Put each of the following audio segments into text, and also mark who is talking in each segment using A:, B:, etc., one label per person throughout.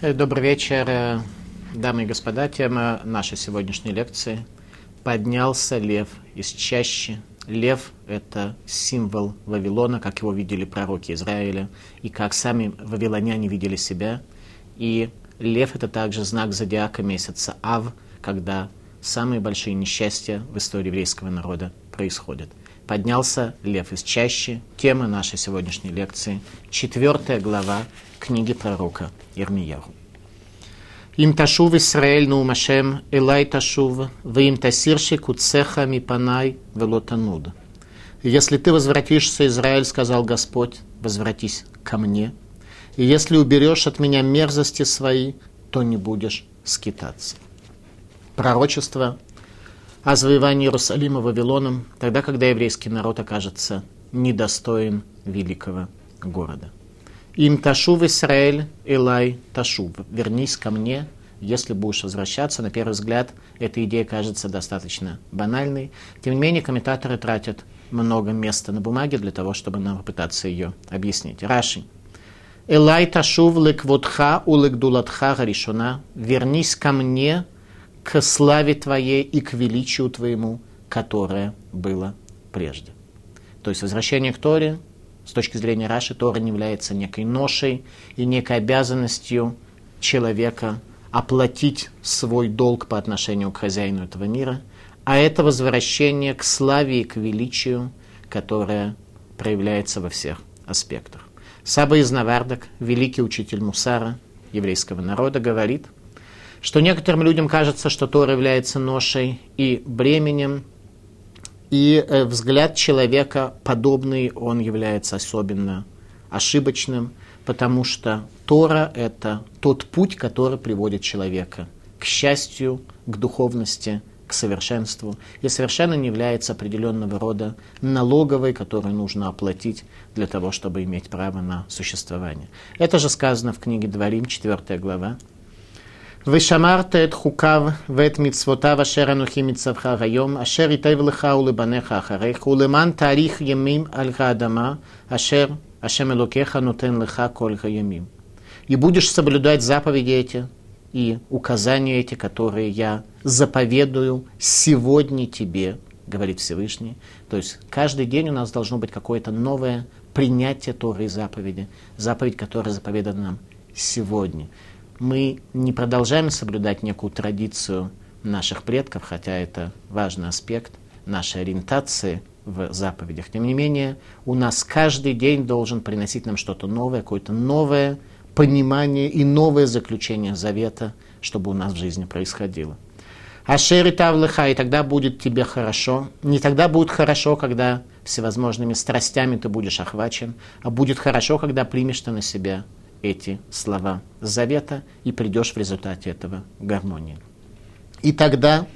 A: Э, Добрый вечер, э, дамы и господа. Тема нашей сегодняшней лекции «Поднялся лев из чащи». Лев – это символ Вавилона, как его видели пророки Израиля, и как сами вавилоняне видели себя. И лев – это также знак зодиака месяца Ав, когда самые большие несчастья в истории еврейского народа происходят. Поднялся лев из чащи. Тема нашей сегодняшней лекции – четвертая глава книги пророка Ирмияру. Им ташув Исраэль наумашем, элай ташув, им тасирши куцеха мипанай велотануд. Если ты возвратишься, Израиль, сказал Господь, возвратись ко мне. И если уберешь от меня мерзости свои, то не будешь скитаться. Пророчество о завоевании Иерусалима Вавилоном, тогда, когда еврейский народ окажется недостоин великого города. Им ташув Исраэль, Элай ташув. Вернись ко мне, если будешь возвращаться. На первый взгляд, эта идея кажется достаточно банальной. Тем не менее, комментаторы тратят много места на бумаге для того, чтобы нам попытаться ее объяснить. Раши. Элай ташув леквотха у лекдулатха гаришона. Вернись ко мне, к славе твоей и к величию твоему, которое было прежде. То есть возвращение к Торе с точки зрения Раши, Тора не является некой ношей и некой обязанностью человека оплатить свой долг по отношению к хозяину этого мира, а это возвращение к славе и к величию, которое проявляется во всех аспектах. Саба из Навардак, великий учитель Мусара, еврейского народа, говорит, что некоторым людям кажется, что Тора является ношей и бременем, и э, взгляд человека подобный, он является особенно ошибочным, потому что Тора – это тот путь, который приводит человека к счастью, к духовности, к совершенству, и совершенно не является определенного рода налоговой, которую нужно оплатить для того, чтобы иметь право на существование. Это же сказано в книге Дворим, 4 глава, ושמרת את חוקיו ואת מצוותיו אשר אנוכי מצווך היום, אשר ייטב לך ולבניך אחריך, ולמען תאריך ימים על האדמה, אשר השם אלוקיך נותן לך כל הימים. И будешь соблюдать заповеди эти и указания эти, которые я заповедую сегодня тебе, говорит Всевышний. То есть каждый день у нас должно быть какое-то новое принятие Торы и заповеди, заповедь, которая заповедана нам сегодня мы не продолжаем соблюдать некую традицию наших предков, хотя это важный аспект нашей ориентации в заповедях. Тем не менее, у нас каждый день должен приносить нам что-то новое, какое-то новое понимание и новое заключение завета, чтобы у нас в жизни происходило. Ашери тавлыха, и тогда будет тебе хорошо. Не тогда будет хорошо, когда всевозможными страстями ты будешь охвачен, а будет хорошо, когда примешь ты на себя эти слова завета и придешь в результате этого в гармонии. И тогда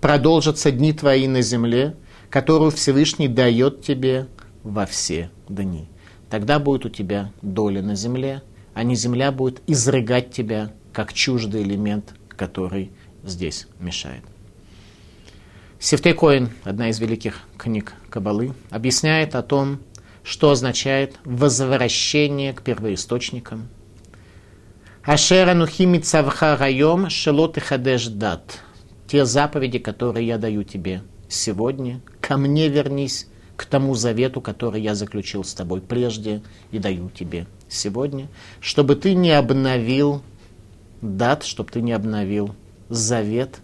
A: продолжатся дни твои на земле, которую Всевышний дает тебе во все дни. Тогда будет у тебя доля на земле, а не земля будет изрыгать тебя, как чуждый элемент, который здесь мешает. Севтей Коин, одна из великих книг Кабалы, объясняет о том, что означает возвращение к первоисточникам. Ашера нухими цавха райом шелот и хадеш дат. Те заповеди, которые я даю тебе сегодня, ко мне вернись, к тому завету, который я заключил с тобой прежде и даю тебе сегодня, чтобы ты не обновил дат, чтобы ты не обновил завет,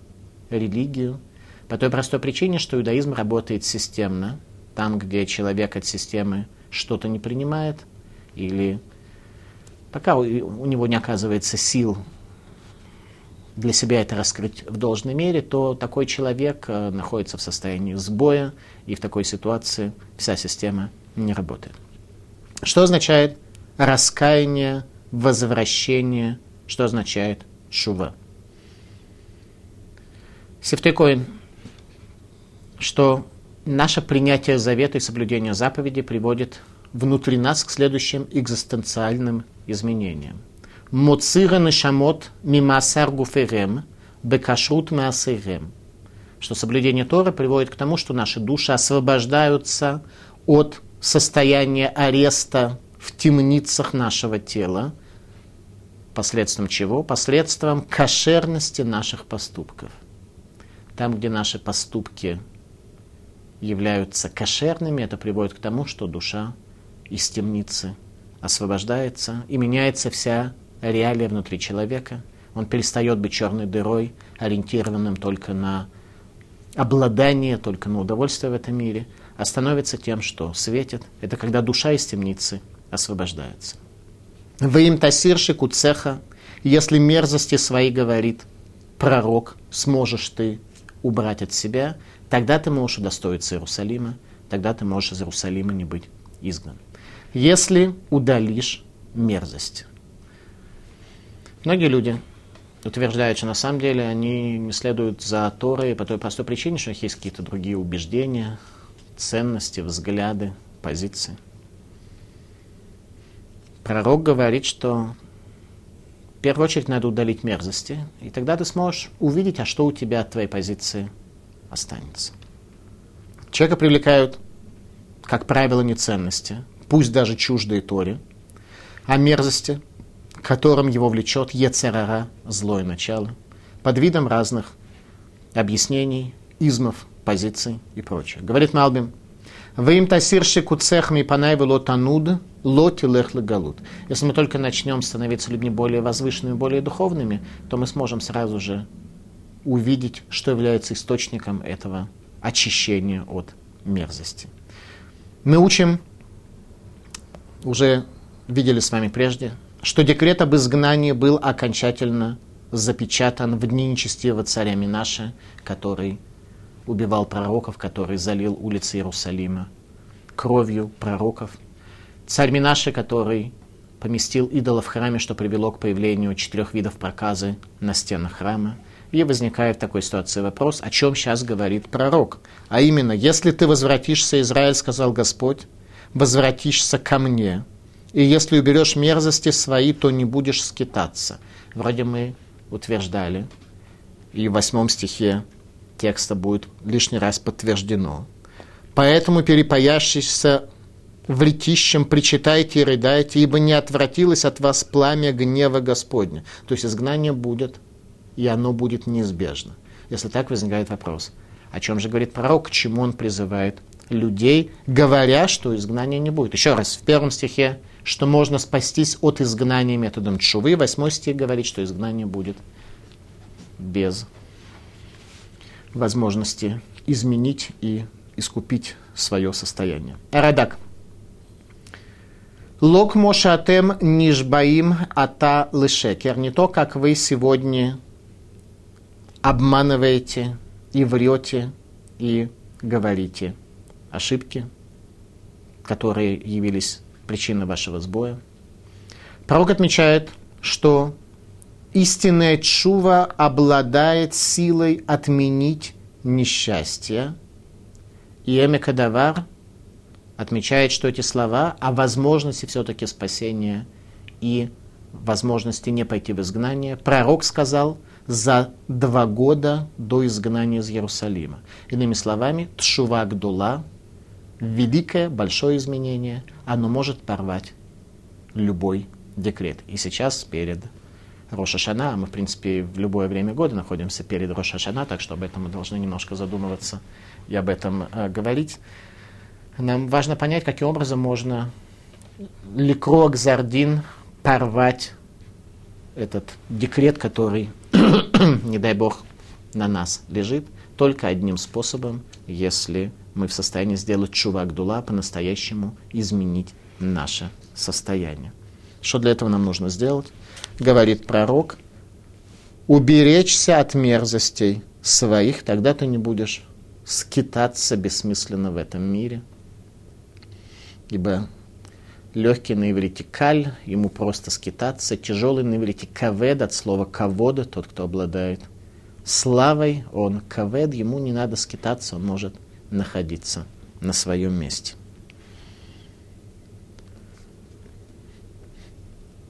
A: религию, по той простой причине, что иудаизм работает системно, там, где человек от системы что-то не принимает, или пока у, него не оказывается сил для себя это раскрыть в должной мере, то такой человек э, находится в состоянии сбоя, и в такой ситуации вся система не работает. Что означает раскаяние, возвращение, что означает шува? Сефтекоин, что наше принятие завета и соблюдение заповеди приводит внутри нас к следующим экзистенциальным изменениям. Муцира нешамот мимасар гуферем бекашрут маасерем. Что соблюдение Тора приводит к тому, что наши души освобождаются от состояния ареста в темницах нашего тела Последствием чего? Последствием кошерности наших поступков. Там, где наши поступки являются кошерными, это приводит к тому, что душа из темницы освобождается и меняется вся реалия внутри человека. Он перестает быть черной дырой, ориентированным только на обладание, только на удовольствие в этом мире, а становится тем, что светит. Это когда душа из темницы освобождается. Вы им тасирши куцеха, если мерзости свои говорит пророк, сможешь ты убрать от себя, тогда ты можешь удостоиться Иерусалима, тогда ты можешь из Иерусалима не быть изгнан. Если удалишь мерзость. Многие люди утверждают, что на самом деле они не следуют за Торой по той простой причине, что у них есть какие-то другие убеждения, ценности, взгляды, позиции. Пророк говорит, что в первую очередь надо удалить мерзости, и тогда ты сможешь увидеть, а что у тебя от твоей позиции останется. Человека привлекают, как правило, не ценности, пусть даже чуждые Торе, а мерзости, которым его влечет Ецерара, злое начало, под видом разных объяснений, измов, позиций и прочее. Говорит Малбим, вы им тасирши куцехми панай тануд, лоти лехлы галут. Если мы только начнем становиться людьми более возвышенными, более духовными, то мы сможем сразу же увидеть, что является источником этого очищения от мерзости. Мы учим, уже видели с вами прежде, что декрет об изгнании был окончательно запечатан в дни нечестивого царя Минаша, который убивал пророков, который залил улицы Иерусалима кровью пророков. Царь Минаши, который поместил идола в храме, что привело к появлению четырех видов проказы на стенах храма. И возникает в такой ситуации вопрос, о чем сейчас говорит пророк. А именно, если ты возвратишься, Израиль, сказал Господь, возвратишься ко мне, и если уберешь мерзости свои, то не будешь скитаться. Вроде мы утверждали, и в восьмом стихе текста будет лишний раз подтверждено. Поэтому, перепаящийся в летищем, причитайте и рыдайте, ибо не отвратилось от вас пламя гнева Господня. То есть изгнание будет, и оно будет неизбежно. Если так возникает вопрос, о чем же говорит пророк, к чему он призывает людей, говоря, что изгнания не будет. Еще раз, в первом стихе, что можно спастись от изгнания методом чувы, восьмой стих говорит, что изгнание будет без возможности изменить и искупить свое состояние. Радак. Лок мошатем нишбаим ата лышекер. Не то, как вы сегодня обманываете и врете и говорите ошибки, которые явились причиной вашего сбоя. Пророк отмечает, что истинная чува обладает силой отменить несчастье. И Эмекадавар отмечает, что эти слова о возможности все-таки спасения и возможности не пойти в изгнание, пророк сказал за два года до изгнания из Иерусалима. Иными словами, Тшува Гдула, великое, большое изменение, оно может порвать любой декрет. И сейчас перед Рошашана. Мы, в принципе, в любое время года находимся перед Рошашана, так что об этом мы должны немножко задумываться и об этом э, говорить. Нам важно понять, каким образом можно ликрок зардин порвать этот декрет, который, не дай бог, на нас лежит, только одним способом, если мы в состоянии сделать чувак дула, по-настоящему изменить наше состояние. Что для этого нам нужно сделать? говорит пророк, уберечься от мерзостей своих, тогда ты не будешь скитаться бессмысленно в этом мире. Ибо Легкий на иврите каль, ему просто скитаться. Тяжелый на иврите кавед, от слова кавода, тот, кто обладает славой, он кавед, ему не надо скитаться, он может находиться на своем месте.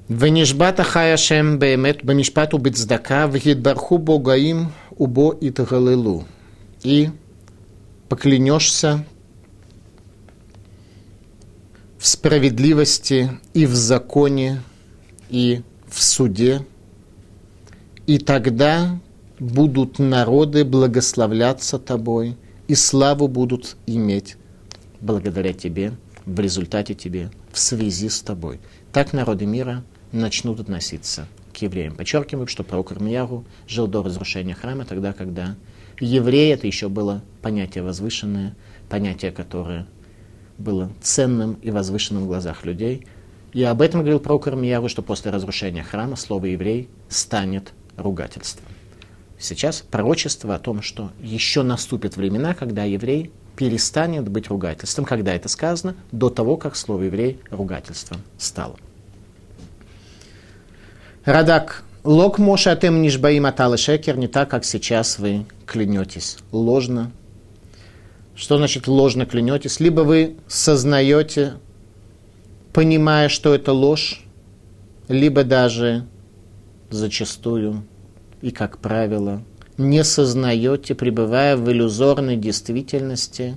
A: Венишбата хаяшем бемет бамишпату бицдака вегидбарху богаим убо и тгалилу. И поклянешься в справедливости и в законе, и в суде, и тогда будут народы благословляться тобой, и славу будут иметь благодаря тебе, в результате тебе, в связи с тобой. Так народы мира начнут относиться к евреям. Подчеркиваю, что пророк Ирмияру жил до разрушения храма, тогда, когда евреи, это еще было понятие возвышенное, понятие, которое было ценным и возвышенным в глазах людей. И об этом говорил пророк Ирмияру, что после разрушения храма слово «еврей» станет ругательством. Сейчас пророчество о том, что еще наступят времена, когда еврей перестанет быть ругательством, когда это сказано, до того, как слово еврей ругательством стало. Радак, лок моша атем нишбаим аталы шекер, не так, как сейчас вы клянетесь. Ложно. Что значит ложно клянетесь? Либо вы сознаете, понимая, что это ложь, либо даже зачастую и, как правило, не сознаете, пребывая в иллюзорной действительности,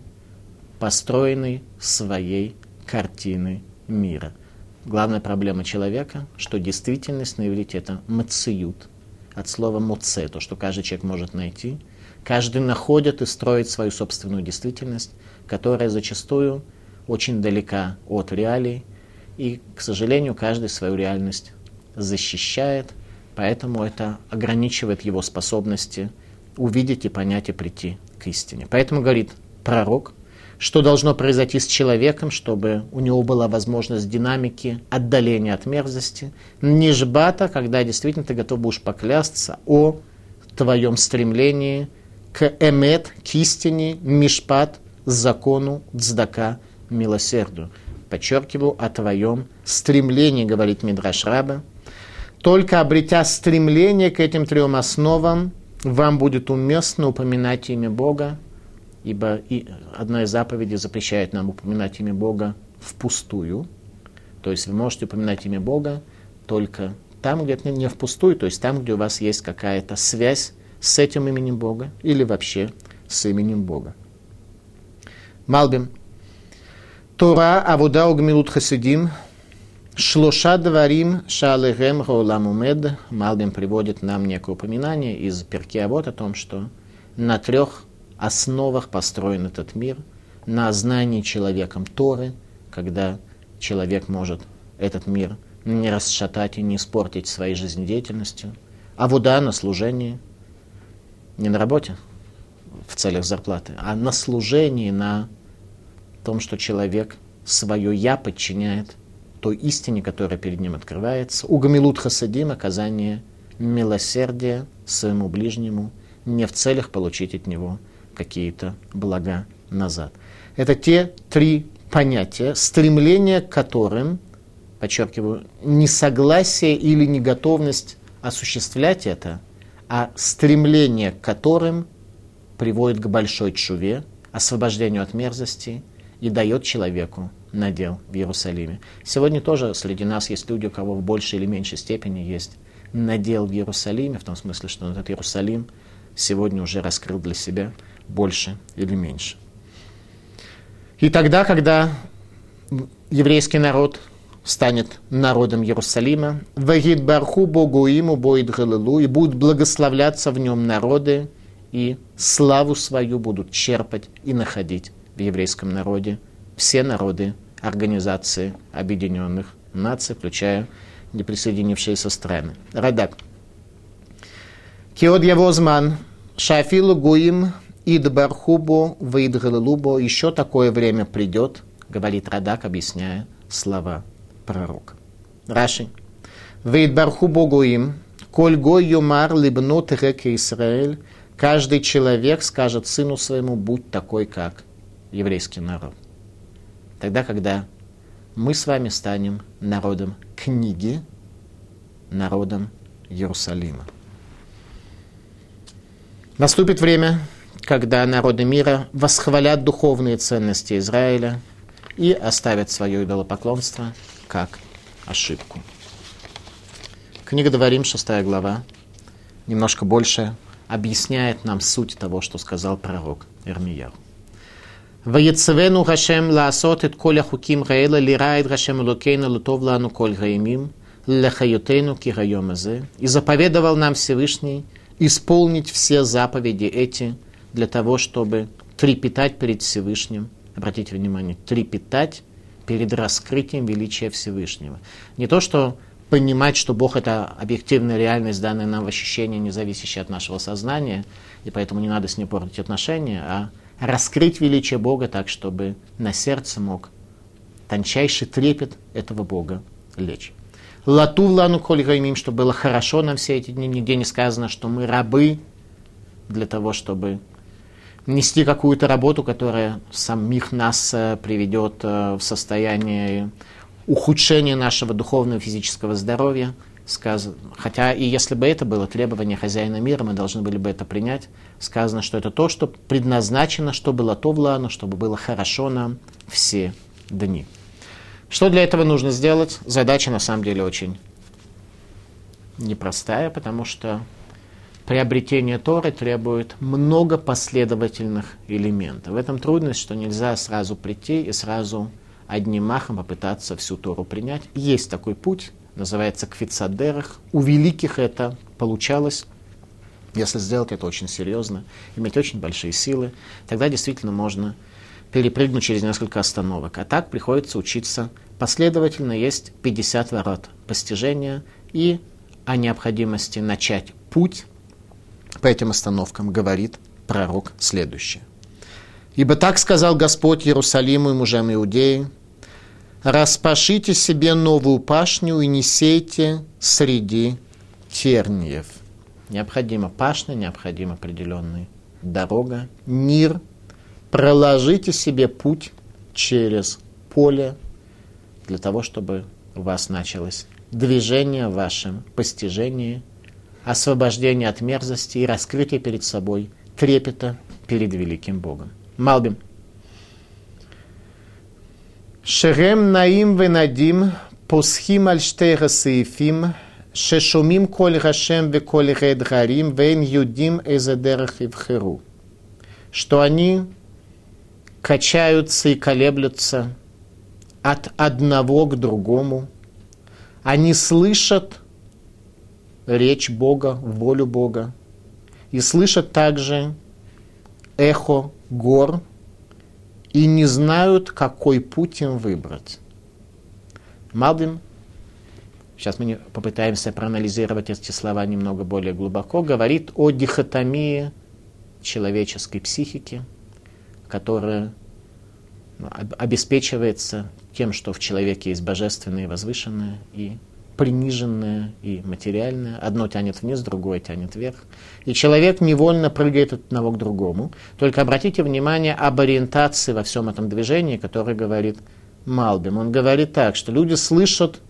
A: построенной своей картины мира. Главная проблема человека, что действительность на иврите это мациют, от слова муце, то, что каждый человек может найти. Каждый находит и строит свою собственную действительность, которая зачастую очень далека от реалий, и, к сожалению, каждый свою реальность защищает, поэтому это ограничивает его способности увидеть и понять и прийти к истине. Поэтому говорит пророк, что должно произойти с человеком, чтобы у него была возможность динамики, отдаления от мерзости. Нижбата, когда действительно ты готов будешь поклясться о твоем стремлении к эмет, к истине, мишпат, закону, цдака, милосердию. Подчеркиваю о твоем стремлении, говорит Мидраш Раба. Только обретя стремление к этим трем основам, вам будет уместно упоминать имя Бога, ибо и одна из заповедей запрещает нам упоминать имя Бога впустую. То есть вы можете упоминать имя Бога только там, где это не впустую, то есть там, где у вас есть какая-то связь с этим именем Бога или вообще с именем Бога. Малбим. Тора Авуда Угмилут Хасидим Шлоша Дварим Шалехем Роламумед. Малбим приводит нам некое упоминание из перки вот о том, что на трех основах построен этот мир, на знании человеком Торы, когда человек может этот мир не расшатать и не испортить своей жизнедеятельностью, а вода на служении, не на работе в целях зарплаты, а на служении, на том, что человек свое «я» подчиняет той истине, которая перед ним открывается. Угамилут хасадим – оказание милосердия своему ближнему, не в целях получить от него какие-то блага назад. Это те три понятия, стремление к которым, подчеркиваю, не согласие или неготовность осуществлять это, а стремление к которым приводит к большой чуве, освобождению от мерзости и дает человеку надел в Иерусалиме. Сегодня тоже среди нас есть люди, у кого в большей или меньшей степени есть надел в Иерусалиме, в том смысле, что этот Иерусалим сегодня уже раскрыл для себя больше или меньше. И тогда, когда еврейский народ станет народом Иерусалима, «Вагид барху Богу ему боид галилу» и будут благословляться в нем народы, и славу свою будут черпать и находить в еврейском народе все народы Организации Объединенных Наций, включая неприсоединившиеся страны. Радак. Киод Явозман, Шафилу Гуим Идбархубо, Ваидгалилубо, еще такое время придет, говорит Радак, объясняя слова пророка. Раши. Ваидбархубо Гуим, Коль Гой Юмар Либнот Реке Израиль, каждый человек скажет сыну своему, будь такой, как еврейский народ. Тогда, когда мы с вами станем народом книги, народом Иерусалима. Наступит время, когда народы мира восхвалят духовные ценности Израиля и оставят свое идолопоклонство как ошибку. Книга Дворим, шестая глава, немножко больше объясняет нам суть того, что сказал пророк Ирмияу. ויצוונו השם לעשות את כל החוקים האלה, ליראה את השם אלוקינו לטוב לנו כל הימים, лехаютейну кирайомазе, и заповедовал нам Всевышний исполнить все заповеди эти для того, чтобы трепетать перед Всевышним. Обратите внимание, трепетать перед раскрытием величия Всевышнего. Не то, что понимать, что Бог это объективная реальность, данная нам в ощущении, не зависящая от нашего сознания, и поэтому не надо с ним портить отношения, а раскрыть величие Бога так, чтобы на сердце мог тончайший трепет этого Бога лечь. Лату лану коль гаймим, чтобы было хорошо нам все эти дни. Нигде не сказано, что мы рабы для того, чтобы нести какую-то работу, которая самих нас э, приведет э, в состояние ухудшения нашего духовного и физического здоровья. Сказано, хотя и если бы это было требование хозяина мира, мы должны были бы это принять. Сказано, что это то, что предназначено, чтобы было то влано, чтобы было хорошо нам все дни. Что для этого нужно сделать? Задача на самом деле очень непростая, потому что приобретение Торы требует много последовательных элементов. В этом трудность, что нельзя сразу прийти и сразу одним махом попытаться всю Тору принять. Есть такой путь, называется квицадерах. У великих это получалось. Если сделать это очень серьезно, иметь очень большие силы, тогда действительно можно перепрыгнуть через несколько остановок. А так приходится учиться последовательно. Есть 50 ворот постижения и о необходимости начать путь по этим остановкам говорит пророк следующее. «Ибо так сказал Господь Иерусалиму и мужам Иудеи, распашите себе новую пашню и не сейте среди терниев». Необходима пашня, необходима определенная дорога, мир – проложите себе путь через поле для того, чтобы у вас началось движение в вашем постижении, Освобождение от мерзости и раскрытие перед собой трепета перед великим Богом. Малбим. Шерем наим венадим посхим альштейра саифим шешумим коль гашем ве коль ред гарим вен юдим эзедерах ивхеру. Что они качаются и колеблются от одного к другому. Они слышат речь Бога, волю Бога, и слышат также эхо гор, и не знают, какой путь им выбрать. Малбим, сейчас мы попытаемся проанализировать эти слова немного более глубоко, говорит о дихотомии человеческой психики – которое ну, обеспечивается тем, что в человеке есть божественное и возвышенное, и приниженное, и материальное. Одно тянет вниз, другое тянет вверх. И человек невольно прыгает от одного к другому. Только обратите внимание об ориентации во всем этом движении, который говорит Малбим. Он говорит так, что люди слышат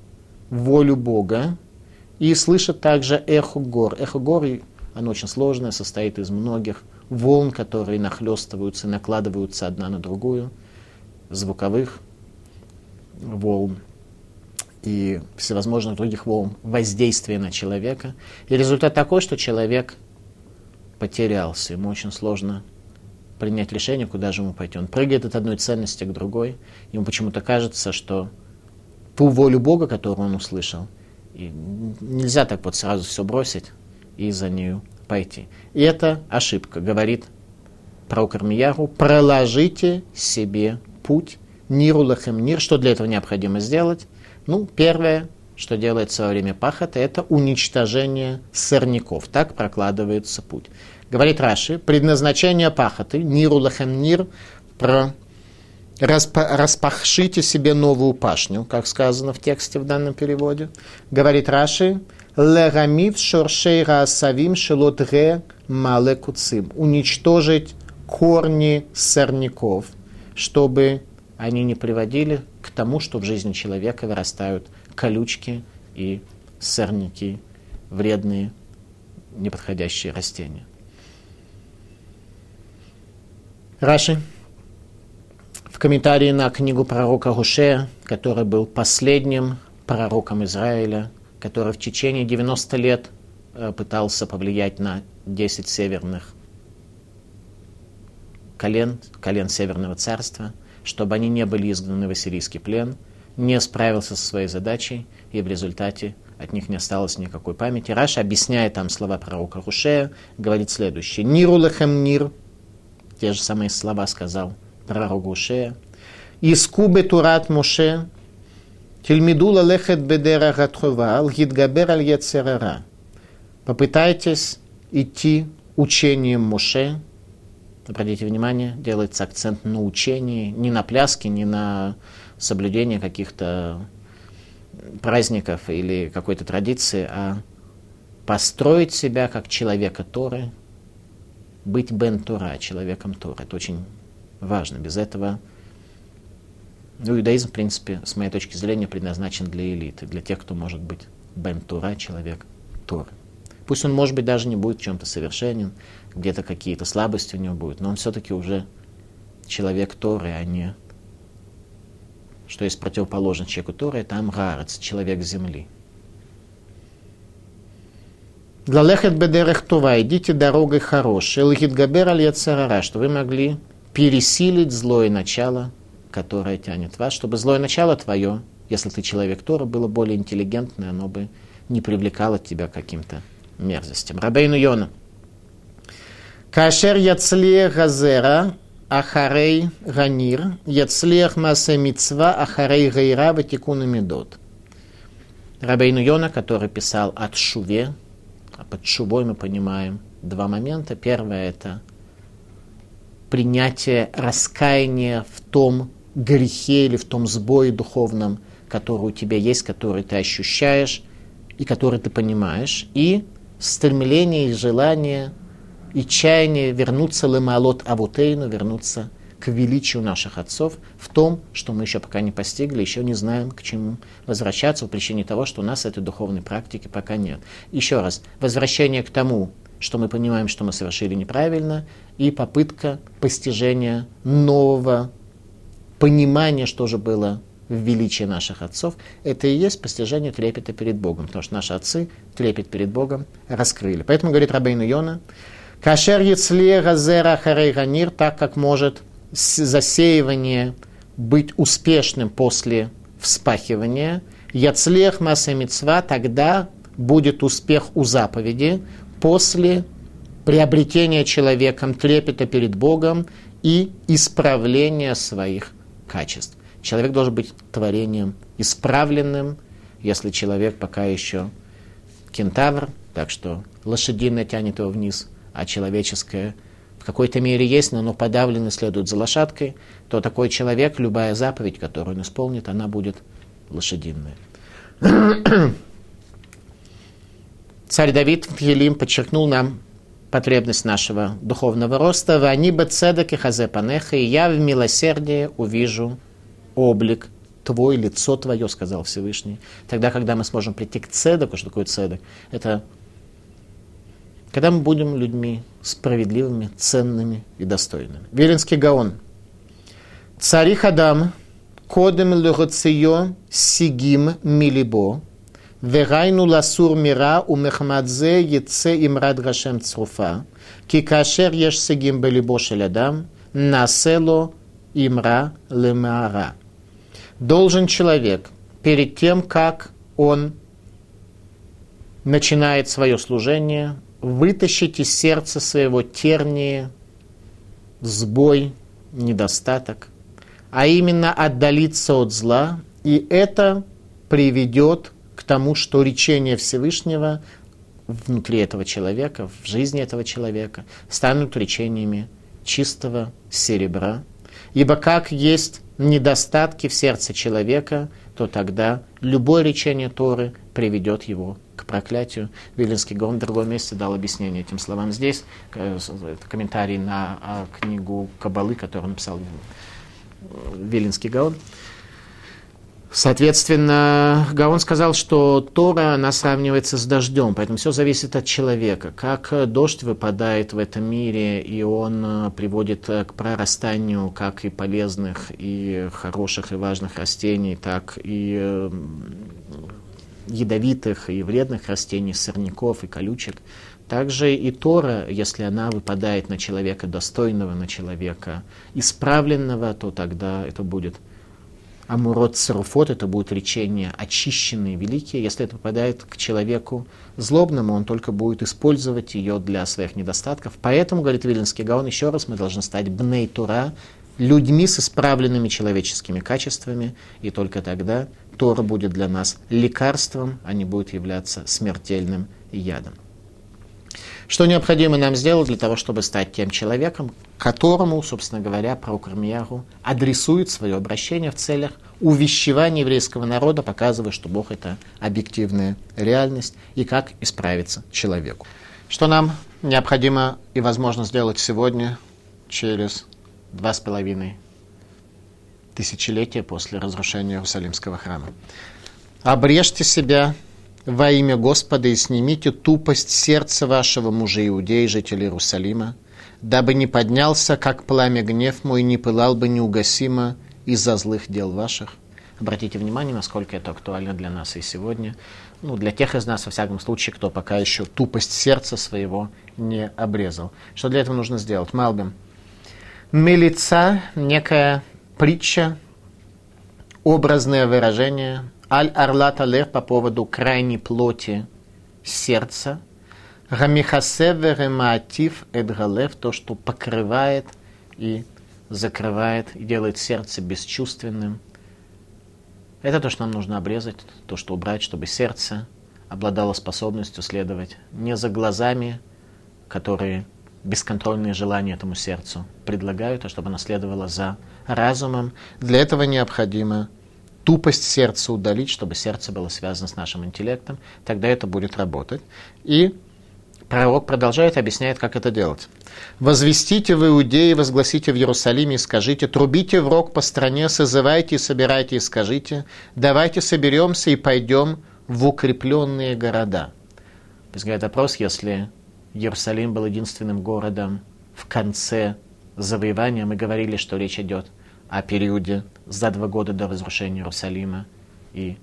A: волю Бога и слышат также эхо гор. Эхо гор, оно очень сложное, состоит из многих волн, которые нахлестываются и накладываются одна на другую, звуковых волн и всевозможных других волн воздействия на человека. И результат такой, что человек потерялся, ему очень сложно принять решение, куда же ему пойти. Он прыгает от одной ценности к другой, ему почему-то кажется, что ту волю Бога, которую он услышал, и нельзя так вот сразу все бросить и за нею пойти. И это ошибка, говорит пророк Армияру, проложите себе путь, ниру лахем нир. Что для этого необходимо сделать? Ну, первое, что делается во время пахота, это уничтожение сорняков. Так прокладывается путь. Говорит Раши, предназначение пахоты, ниру лахем нир, про распахшите себе новую пашню, как сказано в тексте в данном переводе. Говорит Раши, легамив шоршей раасавим шелотре мале куцим. Уничтожить корни сорняков, чтобы они не приводили к тому, что в жизни человека вырастают колючки и сорняки, вредные, неподходящие растения. Раши в комментарии на книгу пророка Гушея, который был последним пророком Израиля, который в течение 90 лет э, пытался повлиять на 10 северных колен, колен Северного царства, чтобы они не были изгнаны в ассирийский плен, не справился со своей задачей и в результате от них не осталось никакой памяти. Раша объясняет там слова пророка Рушея, говорит следующее. Ниру лехем нир, те же самые слова сказал пророк Рушея. Искубе турат Моше, тельмиду лалехет бедера гатхова, лгидгабер аль. Попытайтесь идти учением Моше, обратите внимание, делается акцент на учении, не на пляске, не на соблюдение каких-то праздников или какой-то традиции, а построить себя как человека Торы, быть Бен Тора, человеком Торы. Это очень важно. Без этого ну, иудаизм, в принципе, с моей точки зрения, предназначен для элиты, для тех, кто может быть Бен Тура, человек Торы. Пусть он, может быть, даже не будет в чем-то совершенен, где-то какие-то слабости у него будут, но он все-таки уже человек Торы, а не что есть противоположно человеку Торы, это Амгарец, человек земли. Лалехет бедерех това, идите дорогой хорошей, лхит габер аль что вы могли пересилить злое начало, которое тянет вас, чтобы злое начало твое, если ты человек Тора, было более интеллигентное, оно бы не привлекало тебя к каким-то мерзостям. Рабейну Йона. Кашер яцле газера Ахарей Ганир, Яцлех Масе Мицва, Ахарей Гайра, Ватикуна Медот. Рабейну Йона, который писал от Шуве, а под Шувой мы понимаем два момента. Первое – это принятие раскаяния в том грехе или в том сбое духовном, который у тебя есть, который ты ощущаешь и который ты понимаешь, и стремление и желание и чаяние вернуться лемалот авутейну, вернуться к величию наших отцов в том, что мы еще пока не постигли, еще не знаем, к чему возвращаться, по причине того, что у нас этой духовной практики пока нет. Еще раз, возвращение к тому, что мы понимаем, что мы совершили неправильно, и попытка постижения нового понимания, что же было в величии наших отцов, это и есть постижение трепета перед Богом, потому что наши отцы трепет перед Богом раскрыли. Поэтому, говорит Рабейну Йона, Кашер яцле газера харей ганир, так как может засеивание быть успешным после вспахивания, яцлех масса мецва, тогда будет успех у заповеди после приобретения человеком трепета перед Богом и исправления своих качеств. Человек должен быть творением исправленным, если человек пока еще кентавр, так что лошадиное тянет его вниз – а человеческое в какой-то мере есть, но оно подавлено следует за лошадкой, то такой человек, любая заповедь, которую он исполнит, она будет лошадиная. Царь Давид в Елим подчеркнул нам потребность нашего духовного роста. «Вани бацедек и хазепанеха, и я в милосердии увижу облик твой, лицо твое», сказал Всевышний. Тогда, когда мы сможем прийти к цедеку, что такое цедек? Это когда мы будем людьми справедливыми, ценными и достойными. Велинский Гаон. Цари Хадам, кодем легоцио сигим милибо, верайну ласур мира у мехмадзе яце имрад гашем цруфа, ки кашер еш сигим белибо шелядам, насело имра лемара. Должен человек перед тем, как он начинает свое служение, вытащить из сердца своего тернии, сбой, недостаток, а именно отдалиться от зла, и это приведет к тому, что речение Всевышнего внутри этого человека, в жизни этого человека, станут речениями чистого серебра. Ибо как есть недостатки в сердце человека, то тогда любое речение Торы приведет его к проклятию. Вилинский Гаон в другом месте дал объяснение этим словам. Здесь э, это комментарий на а, книгу Кабалы, которую написал Вилинский Гаон. Соответственно, Гаон сказал, что Тора, она сравнивается с дождем, поэтому все зависит от человека. Как дождь выпадает в этом мире, и он э, приводит к прорастанию как и полезных, и хороших, и важных растений, так и э, ядовитых и вредных растений, сорняков и колючек. Также и Тора, если она выпадает на человека достойного, на человека исправленного, то тогда это будет Амурот Царуфот, это будут речения очищенные, великие. Если это попадает к человеку злобному, он только будет использовать ее для своих недостатков. Поэтому, говорит Виленский Гаон, еще раз, мы должны стать бней Тура, людьми с исправленными человеческими качествами, и только тогда Тора будет для нас лекарством, а не будет являться смертельным ядом. Что необходимо нам сделать для того, чтобы стать тем человеком, которому, собственно говоря, пророк Ирмияру адресует свое обращение в целях увещевания еврейского народа, показывая, что Бог – это объективная реальность и как исправиться человеку. Что нам необходимо и возможно сделать сегодня, через два с половиной тысячелетия после разрушения Иерусалимского храма. Обрежьте себя во имя Господа и снимите тупость сердца вашего мужа Иудеи, жителей Иерусалима, дабы не поднялся, как пламя гнев мой, не пылал бы неугасимо из-за злых дел ваших. Обратите внимание, насколько это актуально для нас и сегодня. Ну, для тех из нас, во всяком случае, кто пока еще тупость сердца своего не обрезал. Что для этого нужно сделать? Малбим. Мелица, некая притча, образное выражение – Аль-Арлат Алех по поводу крайней плоти сердца. Рамихасевер Маатив Эдгалев, то, что покрывает и закрывает, и делает сердце бесчувственным. Это то, что нам нужно обрезать, то, что убрать, чтобы сердце обладало способностью следовать не за глазами, которые бесконтрольные желания этому сердцу предлагают, а чтобы оно следовало за разумом. Для этого необходимо тупость сердца удалить, чтобы сердце было связано с нашим интеллектом, тогда это будет работать. И пророк продолжает, объясняет, как это делать. «Возвестите в Иудее, возгласите в Иерусалиме и скажите, трубите в рог по стране, созывайте и собирайте и скажите, давайте соберемся и пойдем в укрепленные города». То есть, говорит вопрос, если Иерусалим был единственным городом в конце завоевания, мы говорили, что речь идет о периоде за два года до разрушения Иерусалима и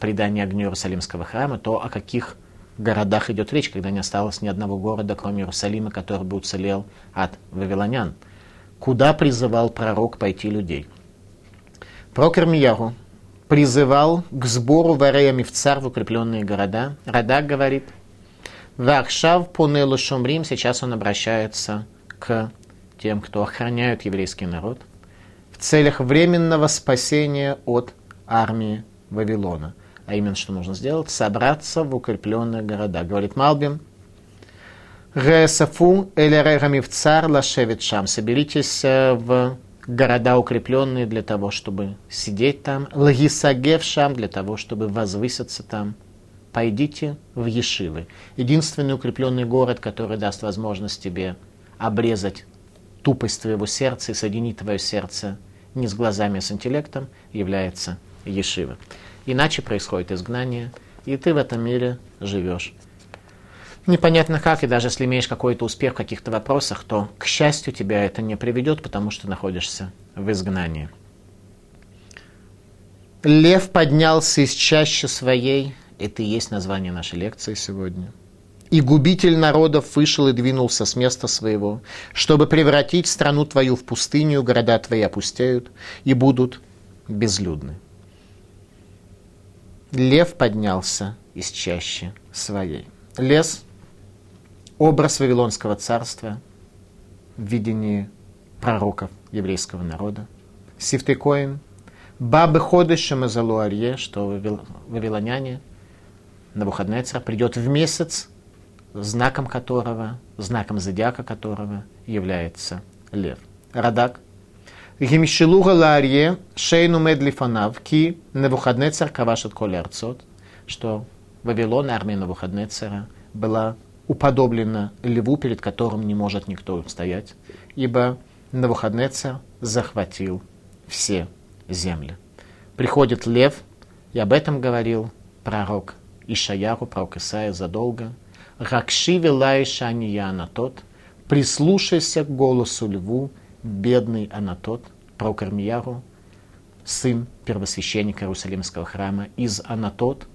A: предания огню Иерусалимского храма, то о каких городах идет речь, когда не осталось ни одного города, кроме Иерусалима, который бы уцелел от вавилонян. Куда призывал пророк пойти людей? Пророк Ирмияру призывал к сбору варея мифцар в укрепленные города. Радак говорит, Вахшав понелу шумрим, сейчас он обращается к тем, кто охраняют еврейский народ целях временного спасения от армии Вавилона. А именно, что нужно сделать? Собраться в укрепленные города. Говорит Малбим, Ресафу или цар лашевит шам. Соберитесь э, в города укрепленные для того, чтобы сидеть там. Лагисагев шам для того, чтобы возвыситься там. Пойдите в Ешивы. Единственный укрепленный город, который даст возможность тебе обрезать тупость твоего сердца и соединить твое сердце не с глазами, а с интеллектом, является Ешива. Иначе происходит изгнание, и ты в этом мире живешь. Непонятно как, и даже если имеешь какой-то успех в каких-то вопросах, то, к счастью, тебя это не приведет, потому что находишься в изгнании. Лев поднялся из чащи своей. Это и есть название нашей лекции сегодня и губитель народов вышел и двинулся с места своего, чтобы превратить страну твою в пустыню, города твои опустеют и будут безлюдны. Лев поднялся из чащи своей. Лес – образ Вавилонского царства в видении пророков еврейского народа. Сифтекоин – Бабы Ходышем из Алуарье, что вавилоняне на выходные царь придет в месяц знаком которого, знаком зодиака которого является лев. Радак. Гимшилуга ларье шейну медлифанав ки Навуходнецар кавашат колярцот, что Вавилон, армия Навуходнецара, была уподоблена льву, перед которым не может никто устоять, ибо Навуходнецар захватил все земли. Приходит лев, и об этом говорил пророк Ишаяху, пророк Исаия задолго – Ракшиви лаиша ания анатот, прислушайся к голосу льву, бедный анатот, пророк Армияру, сын первосвященника Иерусалимского храма из Анатот,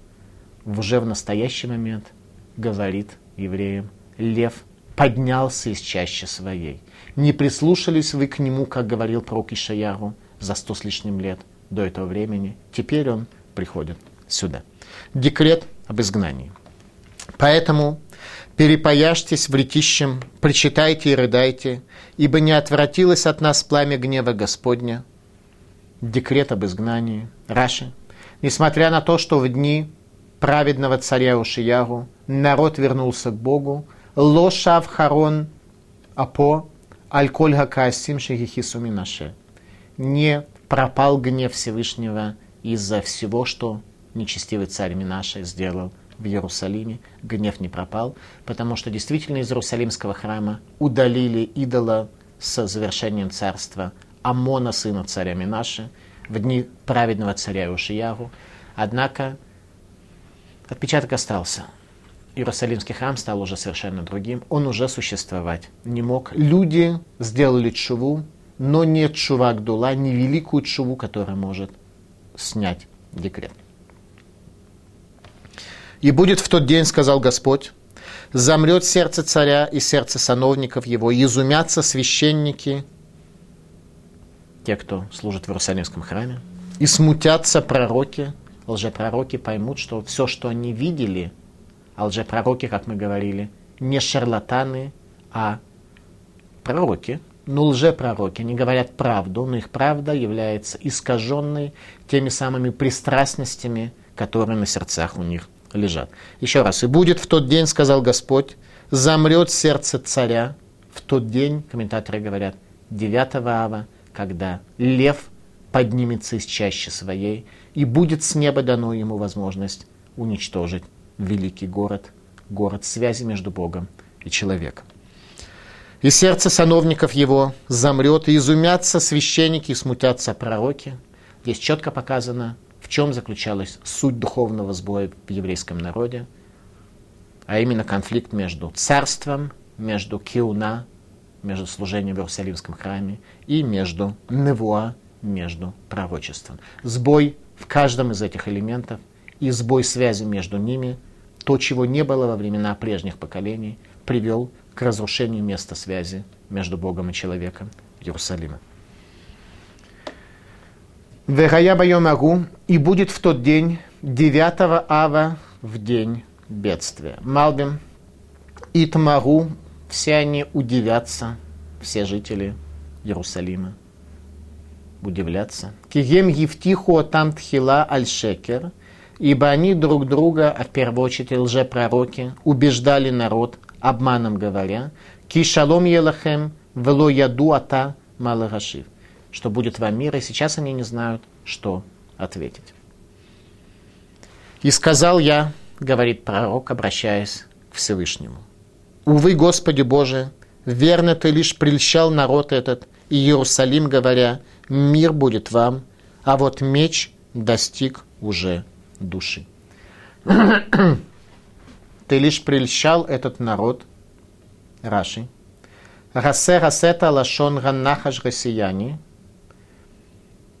A: уже в настоящий момент говорит евреям, лев поднялся из чащи своей. Не прислушались вы к нему, как говорил пророк Ишаяру за сто с лишним лет до этого времени. Теперь он приходит сюда. Декрет об изгнании. Поэтому перепояжьтесь в летищем, причитайте и рыдайте, ибо не отвратилось от нас пламя гнева Господня. Декрет об изгнании. Раши. Несмотря на то, что в дни праведного царя Ушиягу народ вернулся к Богу, лошав харон апо аль-коль хакаасим шехихису минаше. Не пропал гнев Всевышнего из-за всего, что нечестивый царь Минаша сделал в Иерусалиме. Гнев не пропал, потому что действительно из Иерусалимского храма удалили идола с завершением царства Амона, сына царя Минаши, в дни праведного царя Ушиягу. Однако отпечаток остался. Иерусалимский храм стал уже совершенно другим. Он уже существовать не мог. Люди сделали чуву, но не чува Гдула, не великую чуву, которая может снять декрет. И будет в тот день, сказал Господь, замрет сердце царя и сердце сановников его, и изумятся священники, те, кто служит в Иерусалимском храме, и смутятся пророки, лжепророки поймут, что все, что они видели, а лжепророки, как мы говорили, не шарлатаны, а пророки, но лжепророки. Они говорят правду, но их правда является искаженной теми самыми пристрастностями, которые на сердцах у них лежат. Еще раз. «И будет в тот день, сказал Господь, замрет сердце царя». В тот день, комментаторы говорят, 9 ава, когда лев поднимется из чащи своей, и будет с неба дано ему возможность уничтожить великий город, город связи между Богом и человеком. И сердце сановников его замрет, и изумятся священники, и смутятся пророки. Здесь четко показано, в чем заключалась суть духовного сбоя в еврейском народе, а именно конфликт между царством, между киуна, между служением в Иерусалимском храме, и между невуа, между пророчеством. Сбой в каждом из этих элементов и сбой связи между ними, то, чего не было во времена прежних поколений, привел к разрушению места связи между Богом и человеком Иерусалима. Вегая Байомагу, и будет в тот день, 9 ава, в день бедствия. Малбим, Итмагу, все они удивятся, все жители Иерусалима удивляться. Кигем Евтиху там тхила аль-шекер, ибо они друг друга, а в первую очередь лжепророки, убеждали народ, обманом говоря, кишалом елахем, вело яду ата малагашив, что будет вам мир, и сейчас они не знают, что ответить. И сказал я, говорит пророк, обращаясь к Всевышнему, увы, Господи Боже, верно ты лишь прельщал народ этот и Иерусалим, говоря, мир будет вам, а вот меч достиг уже души. Ты лишь прельщал этот народ, Раши. Расе расета лашон ганахаш россияне,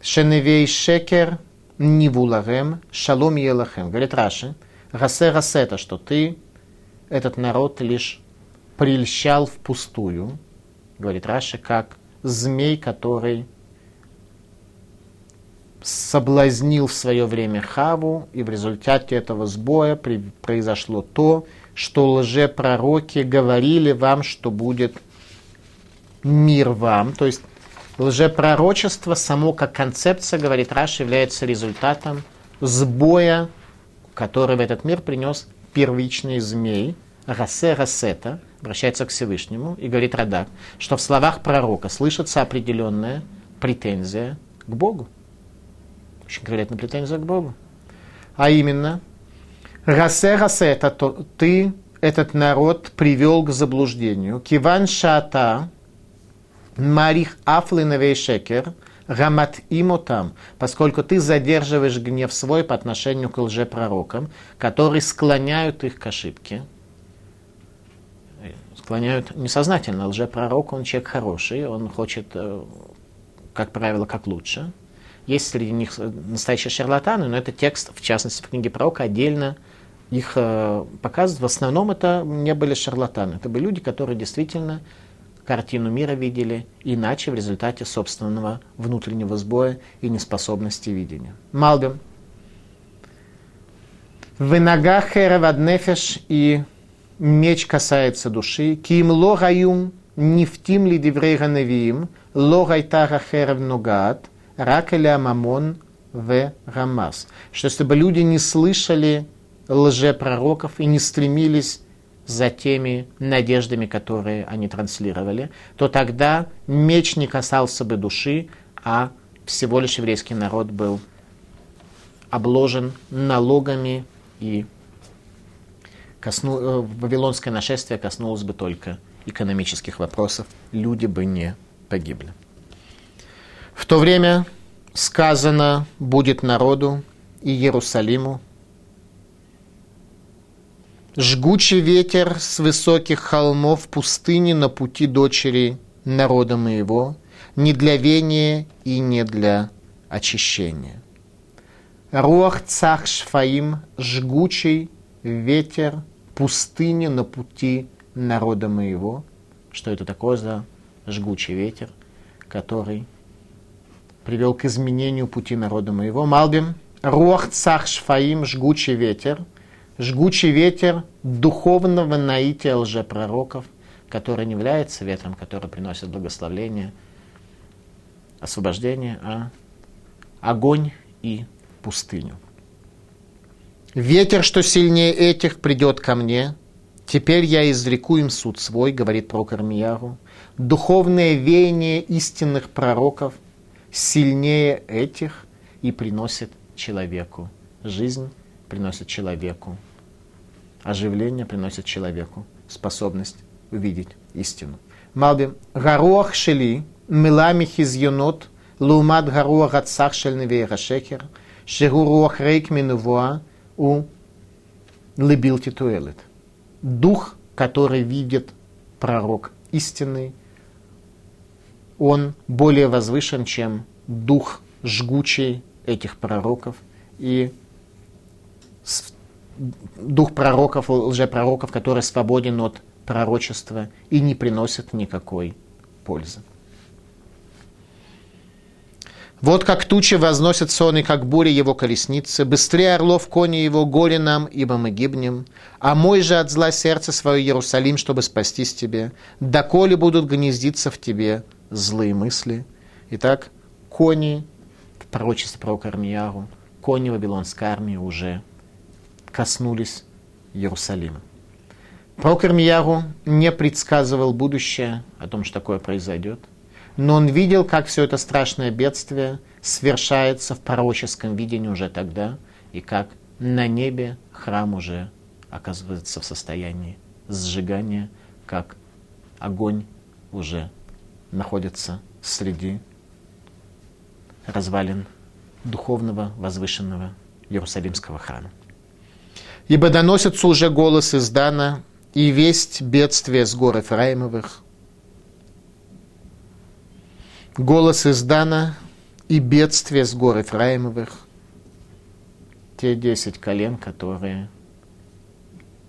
A: шеневей шекер нивуларем, шалом елахем. Говорит Раши, расе расета, что ты этот народ лишь прельщал впустую, говорит Раши, как змей, который соблазнил в свое время Хаву, и в результате этого сбоя при, произошло то, что лжепророки говорили вам, что будет мир вам. То есть лжепророчество само как концепция, говорит Раш, является результатом сбоя, который в этот мир принес первичный змей, Расе Расета, обращается к Всевышнему и говорит Радак, что в словах пророка слышится определенная претензия к Богу очень конкретно претензия к Богу. А именно, расе расе, это то, ты этот народ привел к заблуждению. Киван шата марих афлиновей шекер рамат имотам, поскольку ты задерживаешь гнев свой по отношению к лжепророкам, которые склоняют их к ошибке. Склоняют несознательно. Лжепророк, он человек хороший, он хочет, э, как правило, как лучше. Есть среди них настоящие шарлатаны, но это текст, в частности, в книге пророка отдельно их э, показывает. В основном это не были шарлатаны. Это были люди, которые действительно картину мира видели иначе в результате собственного внутреннего сбоя и неспособности видения. Малбим. В ногах нефеш и меч касается души. Ким ло гаюм нефтим ли диврейга невиим, ло гайтара херев ногат, ракеля мамон в рамас. Что если люди не слышали лжепророков и не стремились за теми надеждами, которые они транслировали, то тогда меч не касался бы души, а всего лишь еврейский народ был обложен налогами и косну... Э, вавилонское нашествие коснулось бы только экономических вопросов, люди бы не погибли. В то время сказано будет народу и Иерусалиму, Жгучий ветер с высоких холмов пустыни на пути дочери народа моего, не для вения и не для очищения. Руах цах шфаим, жгучий ветер пустыни на пути народа моего. Что это такое за жгучий ветер, который привел к изменению пути народа моего? Малбим, руах цах шфаим, жгучий ветер – жгучий ветер духовного наития лжепророков, который не является ветром, который приносит благословление, освобождение, а огонь и пустыню. Ветер, что сильнее этих, придет ко мне. Теперь я изреку им суд свой, говорит пророк Армияру. Духовное веяние истинных пророков сильнее этих и приносит человеку жизнь, приносит человеку оживление приносит человеку способность увидеть истину. Малби, гаруах шели, милами хизьонот, лумад гаруах отцах шельневей рашекер, шегуруах рейк минувуа у лебил титуэлет. Дух, который видит пророк истинный, он более возвышен, чем дух жгучий этих пророков. И дух пророков, лжепророков, который свободен от пророчества и не приносит никакой пользы. Вот как тучи возносят сон, и как буря его колесницы. Быстрее орлов кони его, горе нам, ибо мы гибнем. А мой же от зла сердце свое Иерусалим, чтобы спастись тебе. Доколе будут гнездиться в тебе злые мысли. Итак, кони в пророчестве про Кармияру, кони Вавилонской армии уже коснулись Иерусалима. Пророк Ирмияру не предсказывал будущее о том, что такое произойдет, но он видел, как все это страшное бедствие свершается в пророческом видении уже тогда, и как на небе храм уже оказывается в состоянии сжигания, как огонь уже находится среди развалин духовного возвышенного Иерусалимского храма. Ибо доносится уже голос из Дана и весть бедствия с гор Ефраимовых. Голос из Дана и бедствие с гор Ефраимовых. Те десять колен, которые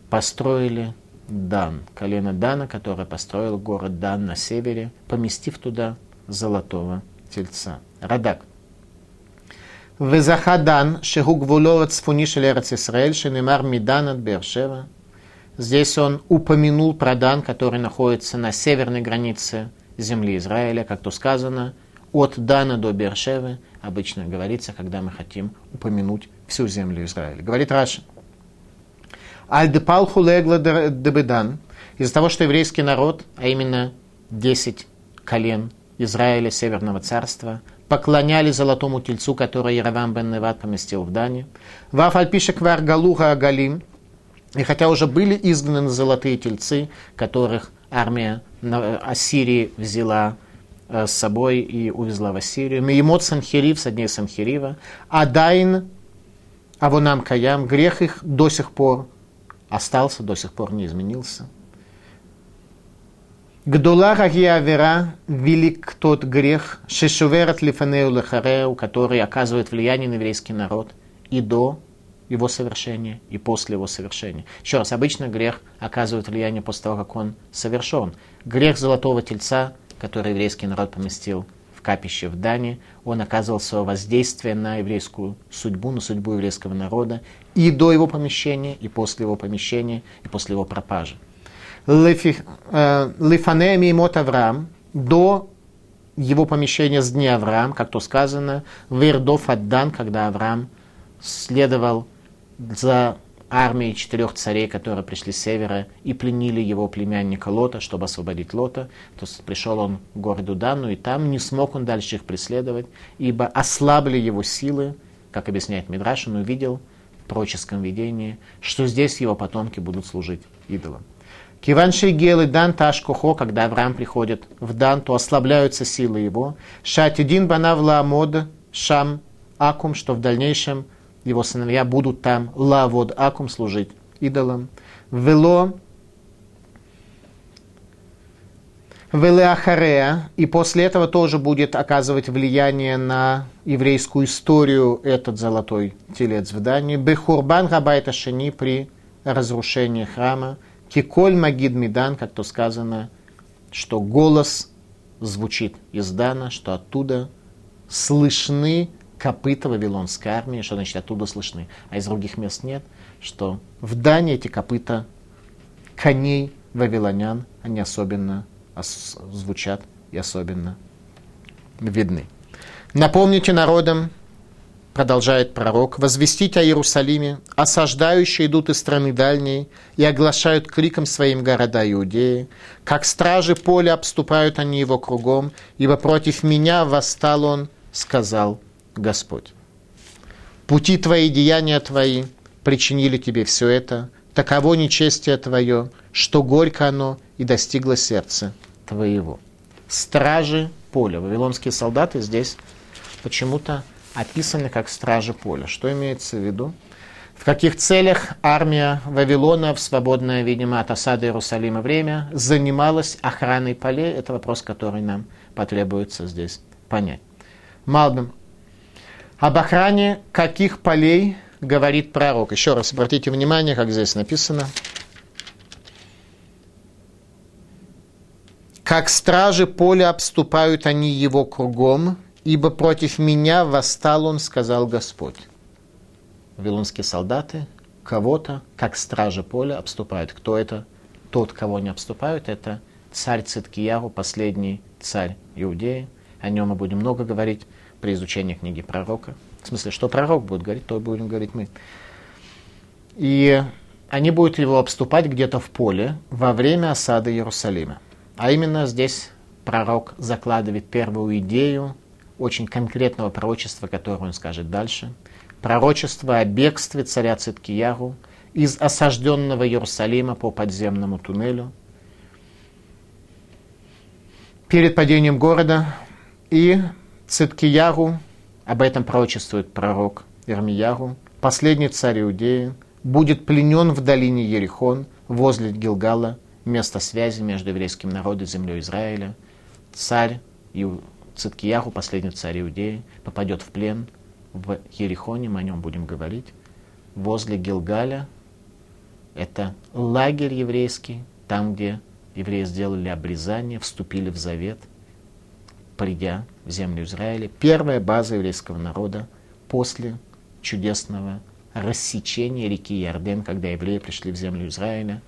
A: построили Дан, колено Дана, которое построил город Дан на севере, поместив туда золотого тельца. Радак – Везахадан, шеху гвулова цфуни шелерец Исраэль, шенемар мидан от Бершева. Здесь он упомянул про Дан, который находится на северной границе земли Израиля, как то сказано, от Дана до Бершевы, обычно говорится, когда мы хотим упомянуть всю землю Израиля. Говорит Раши. Альдепал хулегла дебедан, из-за того, что еврейский народ, а именно 10 колен Израиля, Северного царства, поклоняли золотому тельцу, который Яровам бен Неват поместил в Дане. Ваф альпишек вар галуха агалим. И хотя уже были изгнаны золотые тельцы, которых армия Ассирии взяла э, с собой и увезла в Ассирию. Миемот Санхирив со дней Санхирива. Адайн Авонам Каям. Грех их до сих пор остался, до сих пор не изменился. Гдула Авера, велик тот грех, Шешуверат Лифанеу Лехареу, который оказывает влияние на еврейский народ и до его совершения и после его совершения. Еще раз, обычно грех оказывает влияние после того, как он совершен. Грех золотого тельца, который еврейский народ поместил в капище в Дане, он оказывал свое воздействие на еврейскую судьбу, на судьбу еврейского народа и до его помещения, и после его помещения, и после его пропажи. Э, Лифанеми мот Авраам, до его помещения с дня Авраам, как то сказано, Вердов Аддан, когда Авраам следовал за армией четырех царей, которые пришли с севера и пленили его племянника Лота, чтобы освободить Лота. То есть пришел он к городу Дану, и там не смог он дальше их преследовать, ибо ослабли его силы, как объясняет Мидраш, он увидел в пророческом видении, что здесь его потомки будут служить идолам. Киван Шейгел и Дан Ташкухо, когда Авраам приходит в Дан, то ослабляются силы его. Шатидин Банавла Амод Шам Акум, что в дальнейшем его сыновья будут там лавод акум служить идолам. Вело Велеахарея, и после этого тоже будет оказывать влияние на еврейскую историю этот золотой телец в Дании. Бехурбан Габайта Шени при разрушении храма. Киколь Магид Мидан, как то сказано, что голос звучит из Дана, что оттуда слышны копыта Вавилонской армии, что значит оттуда слышны, а из других мест нет, что в Дании эти копыта коней вавилонян, они особенно звучат и особенно видны. Напомните народам, продолжает пророк, возвестить о Иерусалиме, осаждающие идут из страны дальней и оглашают криком своим города Иудеи, как стражи поля обступают они его кругом, ибо против меня восстал он, сказал Господь. Пути твои, деяния твои причинили тебе все это, таково нечестие твое, что горько оно и достигло сердца твоего. Стражи поля. Вавилонские солдаты здесь почему-то описаны как стражи поля. Что имеется в виду? В каких целях армия Вавилона в свободное, видимо, от осады Иерусалима время занималась охраной полей? Это вопрос, который нам потребуется здесь понять. Малбим. Об охране каких полей говорит пророк? Еще раз обратите внимание, как здесь написано. Как стражи поля обступают они его кругом, ибо против меня восстал он, сказал Господь. Вавилонские солдаты кого-то, как стражи поля, обступают. Кто это? Тот, кого не обступают, это царь Циткияру, последний царь Иудеи. О нем мы будем много говорить при изучении книги пророка. В смысле, что пророк будет говорить, то будем говорить мы. И они будут его обступать где-то в поле во время осады Иерусалима. А именно здесь пророк закладывает первую идею очень конкретного пророчества, которое он скажет дальше. Пророчество о бегстве царя Циткияру из осажденного Иерусалима по подземному туннелю перед падением города и Циткияру, об этом пророчествует пророк Ирмияру, последний царь Иудеи, будет пленен в долине Ерихон, возле Гилгала, место связи между еврейским народом и землей Израиля. Царь Циткияру, последний царь Иудеи, попадет в плен в Ерихоне, мы о нем будем говорить, возле Гилгаля. Это лагерь еврейский, там, где евреи сделали обрезание, вступили в завет – придя в землю Израиля, первая база еврейского народа после чудесного рассечения реки Ярден, когда евреи пришли в землю Израиля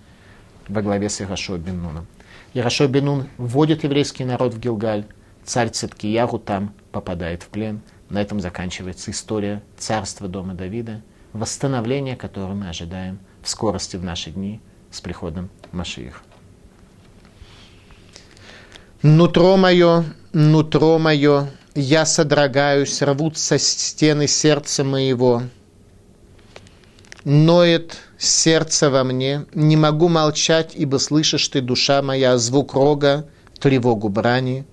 A: во главе с Ирашо бен Нуном. Ирашо бен Нун вводит еврейский народ в Гилгаль, царь Циткиягу там попадает в плен. На этом заканчивается история царства дома Давида, восстановление, которое мы ожидаем в скорости в наши дни с приходом Машиих. Нутро мое, нутро мое, я содрогаюсь, рвутся стены сердца моего. Ноет сердце во мне, не могу молчать, ибо слышишь ты, душа моя, звук рога, тревогу брани.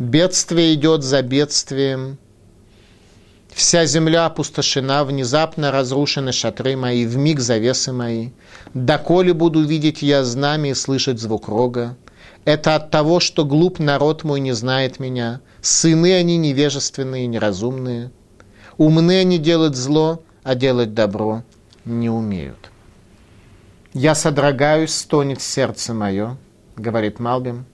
A: Бедствие идет за бедствием, Вся земля опустошена, внезапно разрушены шатры мои, в миг завесы мои. Доколе буду видеть я знамя и слышать звук рога, это от того, что глуп народ мой не знает меня. Сыны они невежественные неразумные. Умны они делать зло, а делать добро не умеют. «Я содрогаюсь, стонет сердце мое», — говорит Малбим.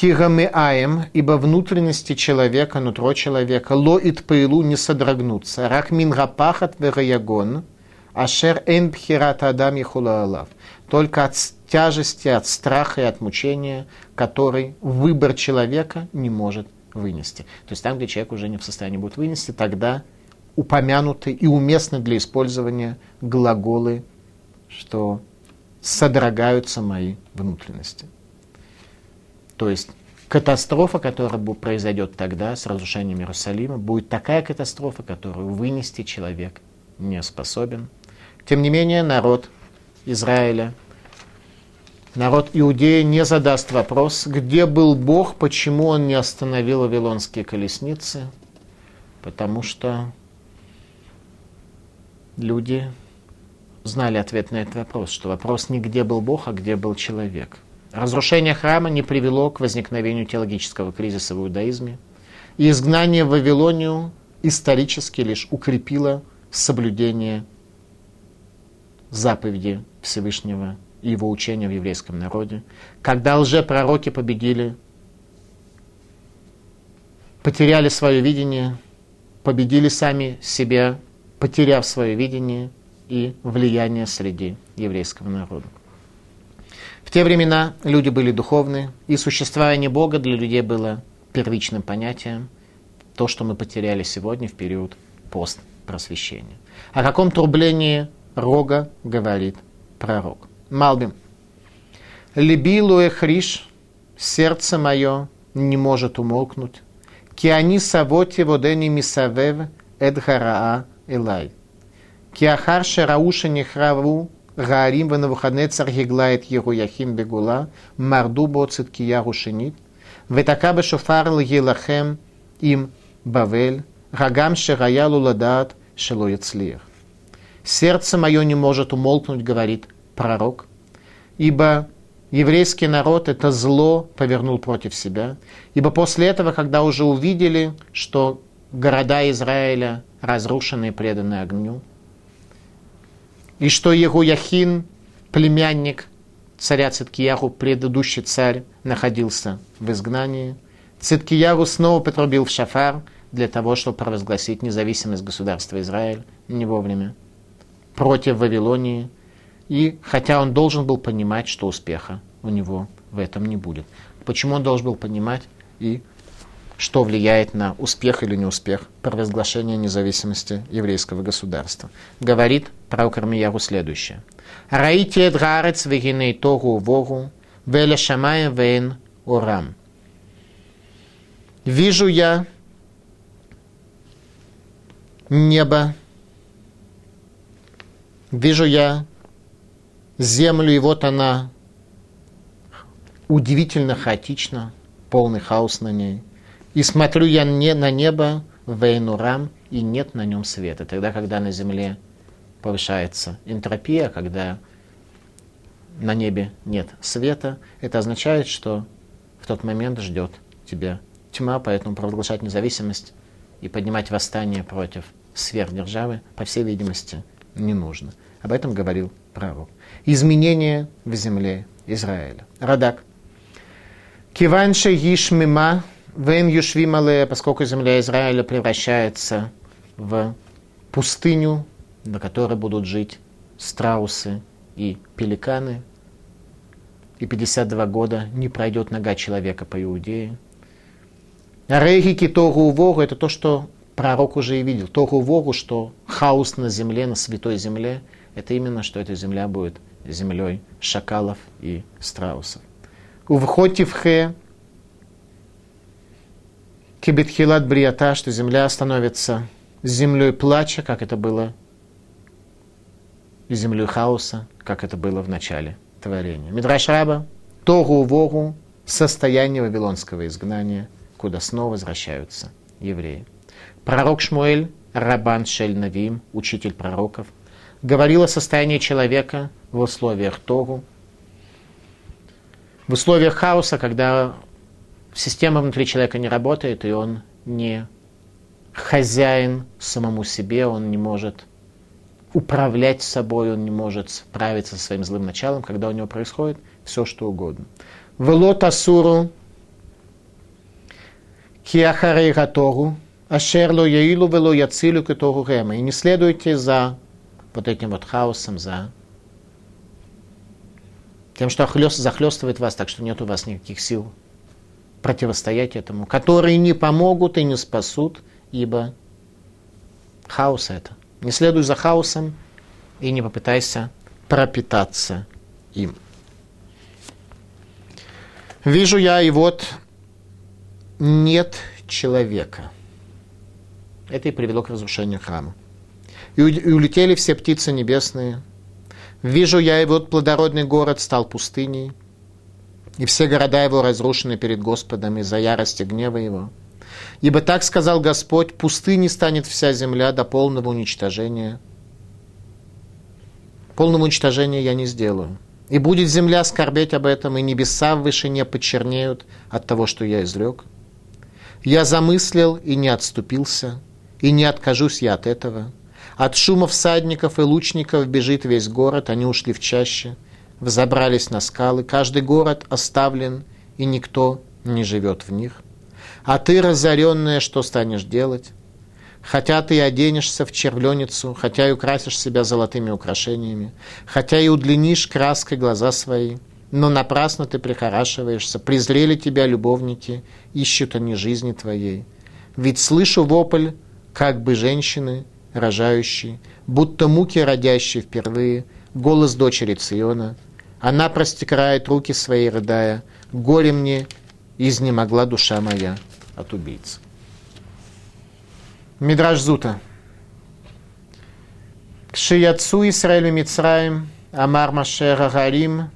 A: «Кигамы аем, ибо внутренности человека, нутро человека, ло ит пейлу не содрогнутся, рак мин гапахат вераягон, ашер эн бхират адам алав». Только от тяжести, от страха и от мучения, который выбор человека не может вынести. То есть там, где человек уже не в состоянии будет вынести, тогда упомянуты и уместны для использования глаголы что содрогаются мои внутренности. То есть катастрофа, которая произойдет тогда с разрушением Иерусалима, будет такая катастрофа, которую вынести человек не способен. Тем не менее, народ Израиля, народ Иудеи не задаст вопрос, где был Бог, почему он не остановил вавилонские колесницы, потому что люди знали ответ на этот вопрос, что вопрос не где был Бог, а где был человек. Разрушение храма не привело к возникновению теологического кризиса в иудаизме, и изгнание в Вавилонию исторически лишь укрепило соблюдение заповеди Всевышнего и его учения в еврейском народе. Когда лжепророки победили, потеряли свое видение, победили сами себя, потеряв свое видение – и влияние среди еврейского народа. В те времена люди были духовны, и существование Бога для людей было первичным понятием, то, что мы потеряли сегодня в период постпросвещения. О каком трублении рога говорит пророк. Малбим. «Либи луэхриш, сердце мое не может умолкнуть, киани савоти водени мисавев эдгараа элай». Киахар Шерауша Нехраву Гаарим Венавуходнецар Гиглает Егуяхим Бегула Мардубо Циткияру Шенит Ветакаба Шофар Елахем Им Бавель Гагам Шераялу Ладат Шелояцлиях. Сердце мое не может умолкнуть, говорит пророк, ибо еврейский народ это зло повернул против себя, ибо после этого, когда уже увидели, что города Израиля разрушены и преданы огню, и что Егуяхин, племянник царя Циткияру, предыдущий царь, находился в изгнании. Циткияру снова потрубил в шафар для того, чтобы провозгласить независимость государства Израиль не вовремя против Вавилонии. И хотя он должен был понимать, что успеха у него в этом не будет. Почему он должен был понимать и что влияет на успех или неуспех провозглашения независимости еврейского государства. Говорит пророк Армияру следующее. «Раите эдгарец вегиней тогу вогу, веля шамая вейн урам». Вижу я небо, вижу я землю, и вот она удивительно хаотична, полный хаос на ней. И смотрю я не на небо Вейнурам, и нет на нем света. Тогда, когда на земле повышается энтропия, когда на небе нет света, это означает, что в тот момент ждет тебя тьма, поэтому провозглашать независимость и поднимать восстание против сверхдержавы, по всей видимости, не нужно. Об этом говорил пророк. Изменения в земле Израиля. Радак. Киванше Ишмима Вен Юшвимале, поскольку земля Израиля превращается в пустыню, на которой будут жить страусы и пеликаны, и 52 года не пройдет нога человека по Иудее. Рейхики Тогу Вогу – это то, что пророк уже и видел. Тогу Вогу, что хаос на земле, на святой земле, это именно, что эта земля будет землей шакалов и страусов. Увхотивхе Кибетхилат Бриата, что земля становится землей плача, как это было, и землей хаоса, как это было в начале творения. Мидраш Раба, Тогу Вогу, состояние вавилонского изгнания, куда снова возвращаются евреи. Пророк Шмуэль, Рабан Шель Навим, учитель пророков, говорил о состоянии человека в условиях Тогу, в условиях хаоса, когда система внутри человека не работает, и он не хозяин самому себе, он не может управлять собой, он не может справиться со своим злым началом, когда у него происходит все, что угодно. Велот асуру киахарей гатору, ашерло яилу вело яцилю котору гема. И не следуйте за вот этим вот хаосом, за тем, что захлестывает вас, так что нет у вас никаких сил противостоять этому, которые не помогут и не спасут, ибо хаос это. Не следуй за хаосом и не попытайся пропитаться им. Вижу я, и вот нет человека. Это и привело к разрушению храма. И улетели все птицы небесные. Вижу я, и вот плодородный город стал пустыней, и все города его разрушены перед Господом из-за ярости гнева его. Ибо так сказал Господь, пустыней станет вся земля до полного уничтожения. Полного уничтожения я не сделаю. И будет земля скорбеть об этом, и небеса в вышине почернеют от того, что я изрек. Я замыслил и не отступился, и не откажусь я от этого. От шума всадников и лучников бежит весь город, они ушли в чаще, взобрались на скалы, каждый город оставлен, и никто не живет в них. А ты, разоренная, что станешь делать? Хотя ты оденешься в червленицу, хотя и украсишь себя золотыми украшениями, хотя и удлинишь краской глаза свои, но напрасно ты прихорашиваешься, презрели тебя любовники, ищут они жизни твоей. Ведь слышу вопль, как бы женщины, рожающей, будто муки родящие впервые, голос дочери Циона. Она простекает руки свои, рыдая, горе мне, изнемогла душа моя от убийц. Мидраж Зута. Кшияцу Исраэлю Мицраем, Амар Машера Гарим,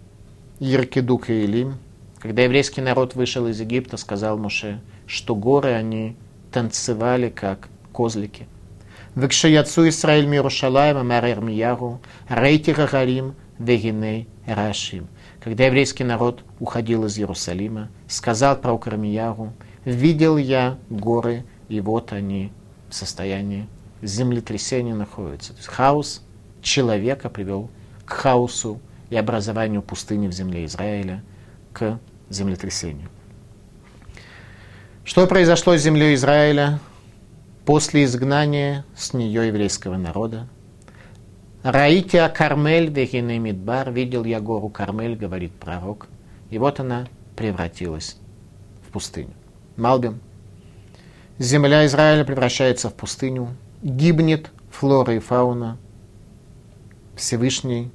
A: Иркидук и Илим. Когда еврейский народ вышел из Египта, сказал Муше, что горы они танцевали, как козлики. Векшияцу Исраэль Мирушалаем, Амар Ирмияру, Рейти гагарим, Вегиней Рашим. Когда еврейский народ уходил из Иерусалима, сказал про Ирмияру, видел я горы, и вот они в состоянии землетрясения находятся. То есть хаос человека привел к хаосу и образованию пустыни в земле Израиля, к землетрясению. Что произошло с землей Израиля после изгнания с нее еврейского народа? Раите Кармель вегине Мидбар, видел я гору Кармель, говорит пророк, и вот она превратилась в пустыню. Малбим. Земля Израиля превращается в пустыню, гибнет флора и фауна. Всевышний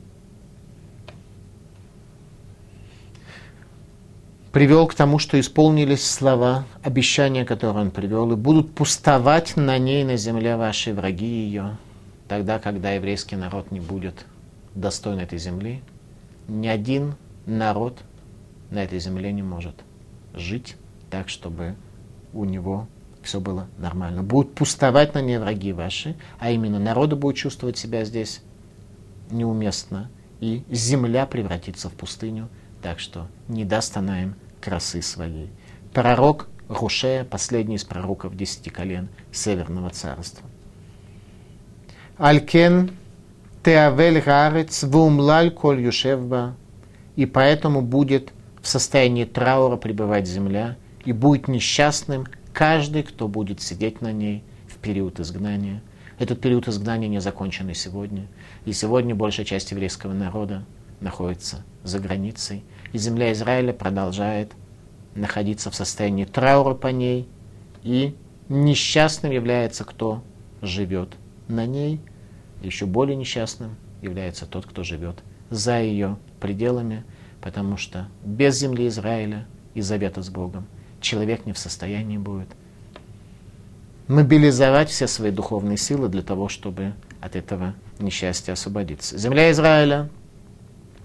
A: привел к тому, что исполнились слова, обещания, которые он привел, и будут пустовать на ней, на земле ваши враги ее, тогда, когда еврейский народ не будет достоин этой земли, ни один народ на этой земле не может жить так, чтобы у него все было нормально. Будут пустовать на ней враги ваши, а именно народы будут чувствовать себя здесь неуместно, и земля превратится в пустыню, так что не даст она им красы своей. Пророк Рушея, последний из пророков десяти колен Северного царства. Алькен теавель гарец вумлаль коль юшевба, и поэтому будет в состоянии траура пребывать земля, и будет несчастным каждый, кто будет сидеть на ней в период изгнания. Этот период изгнания не закончен и сегодня. И сегодня большая часть еврейского народа находится за границей. И земля Израиля продолжает находиться в состоянии траура по ней. И несчастным является кто живет на ней. Еще более несчастным является тот, кто живет за ее пределами, потому что без земли Израиля и завета с Богом человек не в состоянии будет мобилизовать все свои духовные силы для того, чтобы от этого несчастья освободиться. Земля Израиля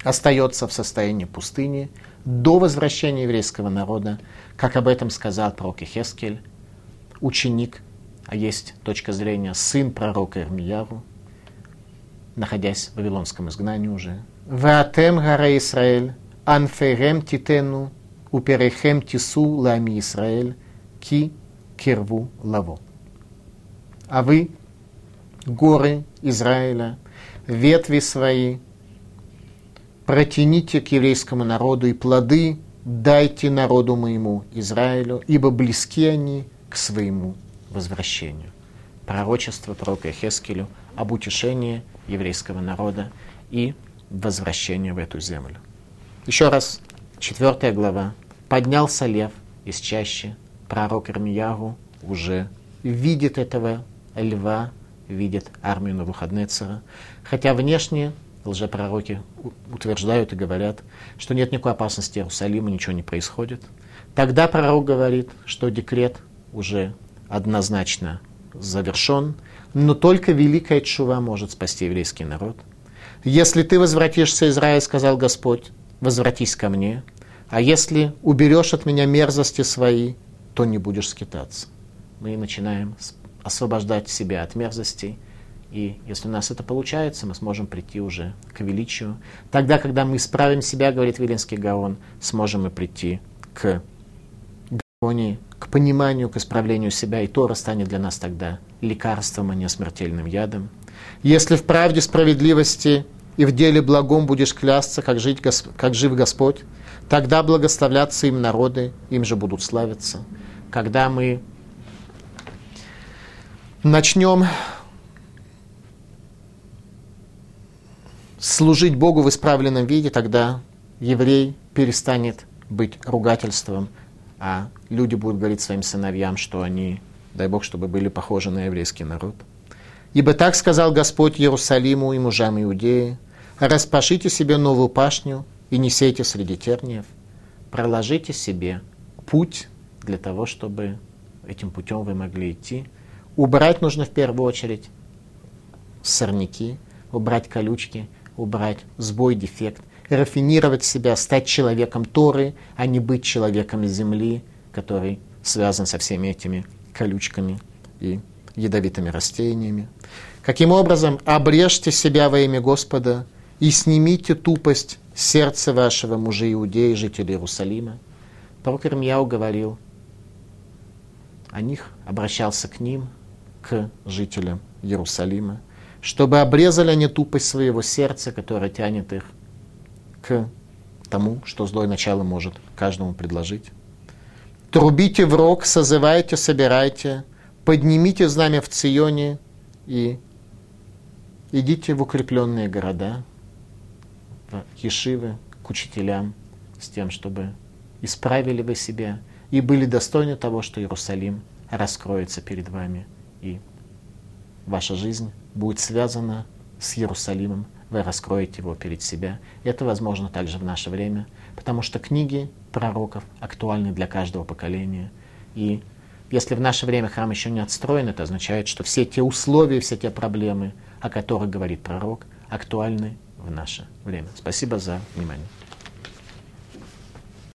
A: остается в состоянии пустыни до возвращения еврейского народа, как об этом сказал пророк Хескель, ученик, а есть точка зрения сын пророка Ирмияру, находясь в Вавилонском изгнании уже. «Ваатем гара Исраэль, анферем титену, уперехем тису лами Исраэль, ки кирву лаво». А вы, горы Израиля, ветви свои протяните к еврейскому народу и плоды дайте народу моему Израилю, ибо близки они к своему возвращению. Пророчество пророка Хескелю об утешении еврейского народа и возвращении в эту землю. Еще раз, четвертая глава. Поднялся лев из чащи, пророк Ирмиягу уже видит этого льва, видит армию Навуходнецера, хотя внешне лжепророки утверждают и говорят, что нет никакой опасности Иерусалима, ничего не происходит. Тогда пророк говорит, что декрет уже однозначно завершен, но только великая чува может спасти еврейский народ. Если ты возвратишься, Израиль, сказал Господь, возвратись ко мне, а если уберешь от меня мерзости свои, то не будешь скитаться. Мы начинаем освобождать себя от мерзостей, и если у нас это получается, мы сможем прийти уже к величию. Тогда, когда мы исправим себя, говорит Виленский Гаон, сможем мы прийти к гармонии, к пониманию, к исправлению себя, и Тора станет для нас тогда лекарством, а не смертельным ядом. Если в правде справедливости и в деле благом будешь клясться, как, жить, как жив Господь, тогда благословлятся им народы, им же будут славиться. Когда мы начнем служить Богу в исправленном виде, тогда еврей перестанет быть ругательством, а люди будут говорить своим сыновьям, что они, дай Бог, чтобы были похожи на еврейский народ. Ибо так сказал Господь Иерусалиму и мужам Иудеи, распашите себе новую пашню и не сейте среди терниев, проложите себе путь для того, чтобы этим путем вы могли идти. Убрать нужно в первую очередь сорняки, убрать колючки – убрать сбой, дефект, рафинировать себя, стать человеком Торы, а не быть человеком земли, который связан со всеми этими колючками и ядовитыми растениями. Каким образом обрежьте себя во имя Господа и снимите тупость сердца вашего мужа Иудеи, жителей Иерусалима. Пророк Ирмияу говорил о них, обращался к ним, к жителям Иерусалима – чтобы обрезали они тупость своего сердца, которое тянет их к тому, что злое начало может каждому предложить. Трубите в рог, созывайте, собирайте, поднимите знамя в Ционе и идите в укрепленные города, в Ешивы, к учителям, с тем, чтобы исправили вы себя и были достойны того, что Иерусалим раскроется перед вами, и ваша жизнь будет связано с Иерусалимом, вы раскроете его перед себя. Это возможно также в наше время, потому что книги пророков актуальны для каждого поколения. И если в наше время храм еще не отстроен, это означает, что все те условия, все те проблемы, о которых говорит пророк, актуальны в наше время. Спасибо за внимание.